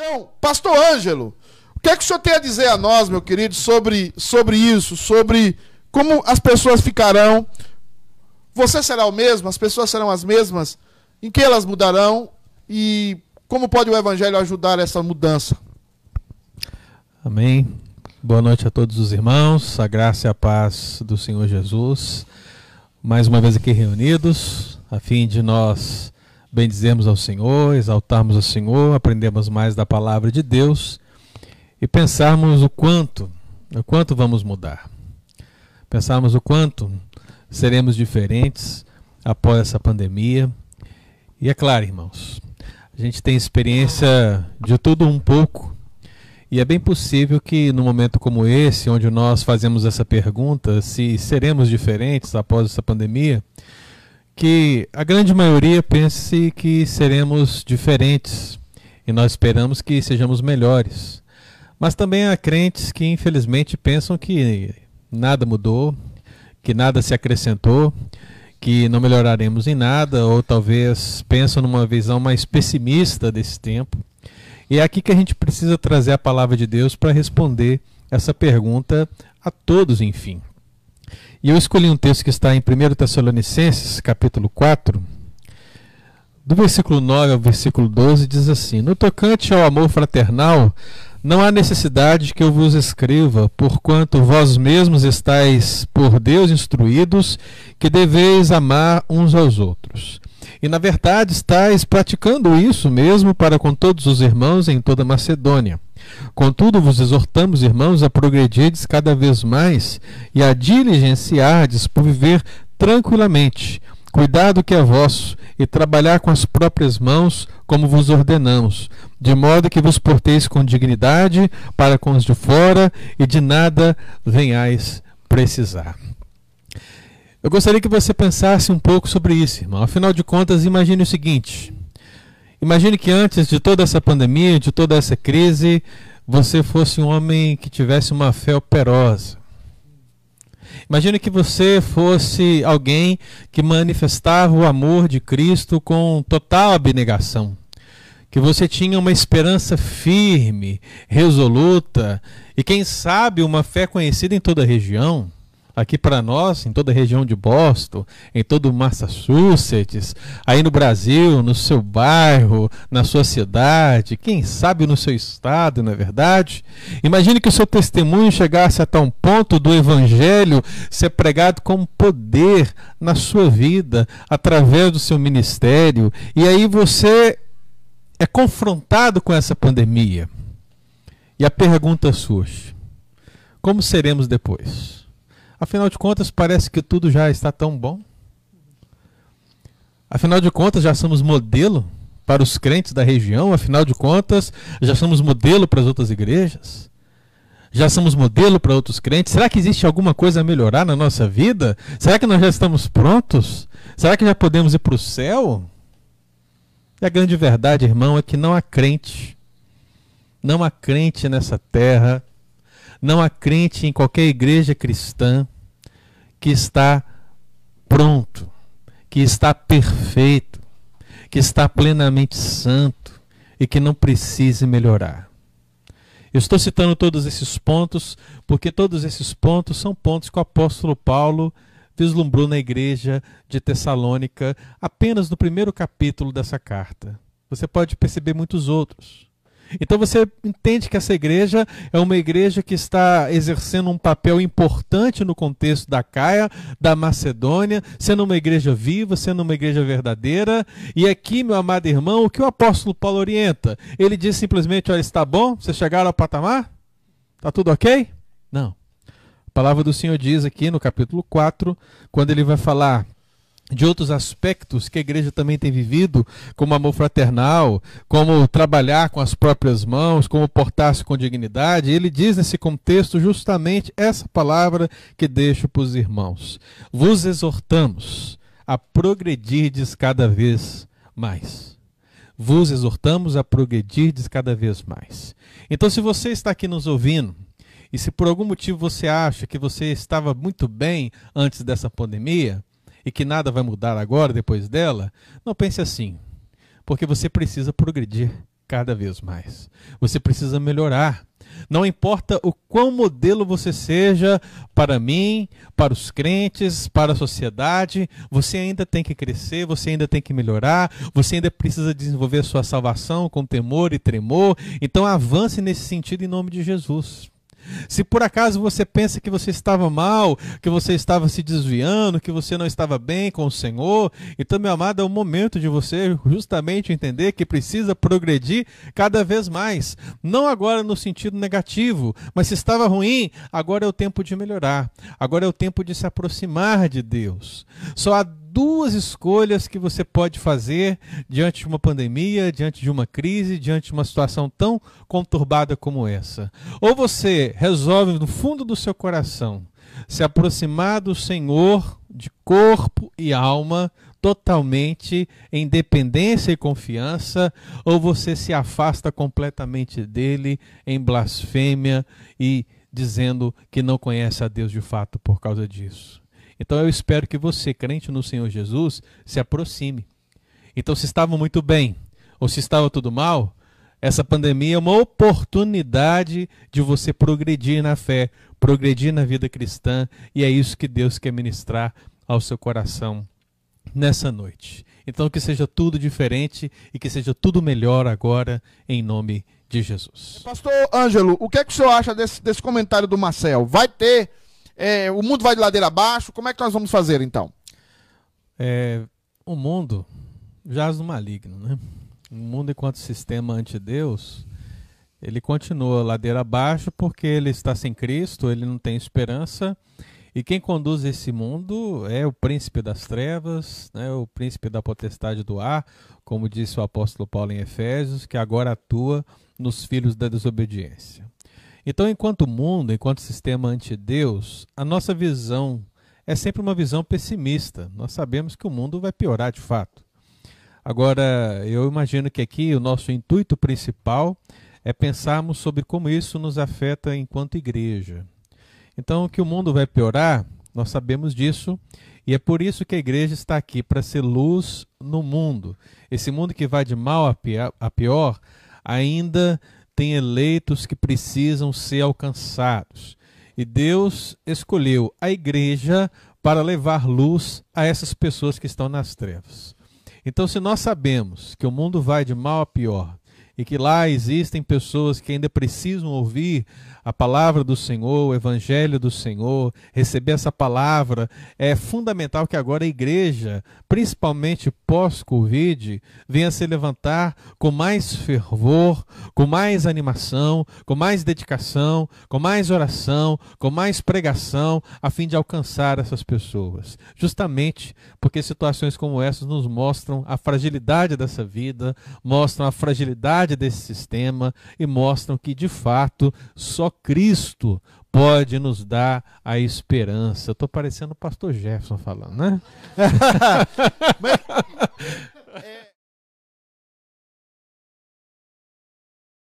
Então, pastor Ângelo, o que é que o senhor tem a dizer a nós, meu querido, sobre, sobre isso, sobre como as pessoas ficarão? Você será o mesmo? As pessoas serão as mesmas? Em que elas mudarão? E como pode o evangelho ajudar essa mudança? Amém. Boa noite a todos os irmãos, a graça e a paz do Senhor Jesus. Mais uma vez aqui reunidos, a fim de nós bendizermos ao Senhor, exaltarmos ao Senhor, aprendermos mais da palavra de Deus e pensarmos o quanto, o quanto vamos mudar. Pensarmos o quanto seremos diferentes após essa pandemia. E é claro, irmãos, a gente tem experiência de tudo um pouco e é bem possível que no momento como esse, onde nós fazemos essa pergunta, se seremos diferentes após essa pandemia, que a grande maioria pense que seremos diferentes e nós esperamos que sejamos melhores. Mas também há crentes que infelizmente pensam que nada mudou, que nada se acrescentou, que não melhoraremos em nada, ou talvez pensam numa visão mais pessimista desse tempo. E é aqui que a gente precisa trazer a palavra de Deus para responder essa pergunta a todos, enfim. E eu escolhi um texto que está em 1 Tessalonicenses, capítulo 4, do versículo 9 ao versículo 12, diz assim: No tocante ao amor fraternal, não há necessidade que eu vos escreva, porquanto vós mesmos estáis por Deus instruídos que deveis amar uns aos outros. E na verdade estáis praticando isso mesmo para com todos os irmãos em toda Macedônia. Contudo, vos exortamos, irmãos, a progredirdes cada vez mais e a diligenciardes por viver tranquilamente, cuidado que é vosso, e trabalhar com as próprias mãos, como vos ordenamos, de modo que vos porteis com dignidade para com os de fora e de nada venhais precisar. Eu gostaria que você pensasse um pouco sobre isso, irmão. Afinal de contas, imagine o seguinte: imagine que antes de toda essa pandemia, de toda essa crise, você fosse um homem que tivesse uma fé operosa. Imagine que você fosse alguém que manifestava o amor de Cristo com total abnegação. Que você tinha uma esperança firme, resoluta e, quem sabe, uma fé conhecida em toda a região aqui para nós, em toda a região de Boston, em todo Massachusetts, aí no Brasil, no seu bairro, na sua cidade, quem sabe no seu estado, não é verdade? Imagine que o seu testemunho chegasse a tal ponto do evangelho ser pregado com poder na sua vida, através do seu ministério, e aí você é confrontado com essa pandemia. E a pergunta surge: como seremos depois? Afinal de contas, parece que tudo já está tão bom. Afinal de contas, já somos modelo para os crentes da região. Afinal de contas, já somos modelo para as outras igrejas. Já somos modelo para outros crentes. Será que existe alguma coisa a melhorar na nossa vida? Será que nós já estamos prontos? Será que já podemos ir para o céu? E a grande verdade, irmão, é que não há crente, não há crente nessa terra não há crente em qualquer igreja cristã que está pronto, que está perfeito, que está plenamente santo e que não precise melhorar. Eu estou citando todos esses pontos porque todos esses pontos são pontos que o apóstolo Paulo vislumbrou na igreja de Tessalônica apenas no primeiro capítulo dessa carta. Você pode perceber muitos outros. Então você entende que essa igreja é uma igreja que está exercendo um papel importante no contexto da Caia, da Macedônia, sendo uma igreja viva, sendo uma igreja verdadeira. E aqui, meu amado irmão, o que o apóstolo Paulo orienta? Ele diz simplesmente: olha, está bom? Vocês chegaram ao patamar? Está tudo ok? Não. A palavra do Senhor diz aqui no capítulo 4, quando ele vai falar de outros aspectos que a igreja também tem vivido, como amor fraternal, como trabalhar com as próprias mãos, como portar-se com dignidade. Ele diz nesse contexto justamente essa palavra que deixo para os irmãos. Vos exortamos a progredirdes cada vez mais. Vos exortamos a progredirdes cada vez mais. Então, se você está aqui nos ouvindo, e se por algum motivo você acha que você estava muito bem antes dessa pandemia, e que nada vai mudar agora, depois dela, não pense assim. Porque você precisa progredir. cada vez mais. Você precisa melhorar. Não importa o quão modelo você seja para mim, para os crentes, para a sociedade, você ainda tem que crescer, você ainda tem que melhorar, você ainda precisa desenvolver sua salvação com temor e tremor. Então avance nesse sentido em nome de Jesus. Se por acaso você pensa que você estava mal, que você estava se desviando, que você não estava bem com o Senhor, então, meu amado, é o momento de você justamente entender que precisa progredir cada vez mais. Não agora no sentido negativo, mas se estava ruim, agora é o tempo de melhorar. Agora é o tempo de se aproximar de Deus. Só há duas escolhas que você pode fazer diante de uma pandemia, diante de uma crise, diante de uma situação tão conturbada como essa. Ou você resolve no fundo do seu coração se aproximar do Senhor de corpo e alma totalmente em dependência e confiança, ou você se afasta completamente dele em blasfêmia e dizendo que não conhece a Deus de fato por causa disso. Então eu espero que você, crente no Senhor Jesus, se aproxime. Então, se estava muito bem ou se estava tudo mal, essa pandemia é uma oportunidade de você progredir na fé, progredir na vida cristã, e é isso que Deus quer ministrar ao seu coração nessa noite. Então, que seja tudo diferente e que seja tudo melhor agora, em nome de Jesus. Pastor Ângelo, o que, é que o senhor acha desse, desse comentário do Marcel? Vai ter é, o mundo vai de ladeira abaixo. Como é que nós vamos fazer então? É, o mundo jaz no maligno, né? O mundo, enquanto sistema anti-Deus, ele continua ladeira abaixo porque ele está sem Cristo, ele não tem esperança. E quem conduz esse mundo é o príncipe das trevas, né, o príncipe da potestade do ar, como disse o apóstolo Paulo em Efésios, que agora atua nos filhos da desobediência. Então, enquanto mundo, enquanto sistema anti-Deus, a nossa visão é sempre uma visão pessimista. Nós sabemos que o mundo vai piorar de fato. Agora, eu imagino que aqui o nosso intuito principal é pensarmos sobre como isso nos afeta enquanto igreja. Então, que o mundo vai piorar, nós sabemos disso, e é por isso que a igreja está aqui para ser luz no mundo. Esse mundo que vai de mal a pior ainda tem eleitos que precisam ser alcançados. E Deus escolheu a igreja para levar luz a essas pessoas que estão nas trevas. Então, se nós sabemos que o mundo vai de mal a pior e que lá existem pessoas que ainda precisam ouvir a palavra do Senhor, o evangelho do Senhor, receber essa palavra, é fundamental que agora a igreja, principalmente pós-Covid, venha se levantar com mais fervor, com mais animação, com mais dedicação, com mais oração, com mais pregação, a fim de alcançar essas pessoas. Justamente porque situações como essas nos mostram a fragilidade dessa vida, mostram a fragilidade desse sistema e mostram que, de fato, só Cristo pode nos dar a esperança. Estou parecendo o pastor Jefferson falando, né?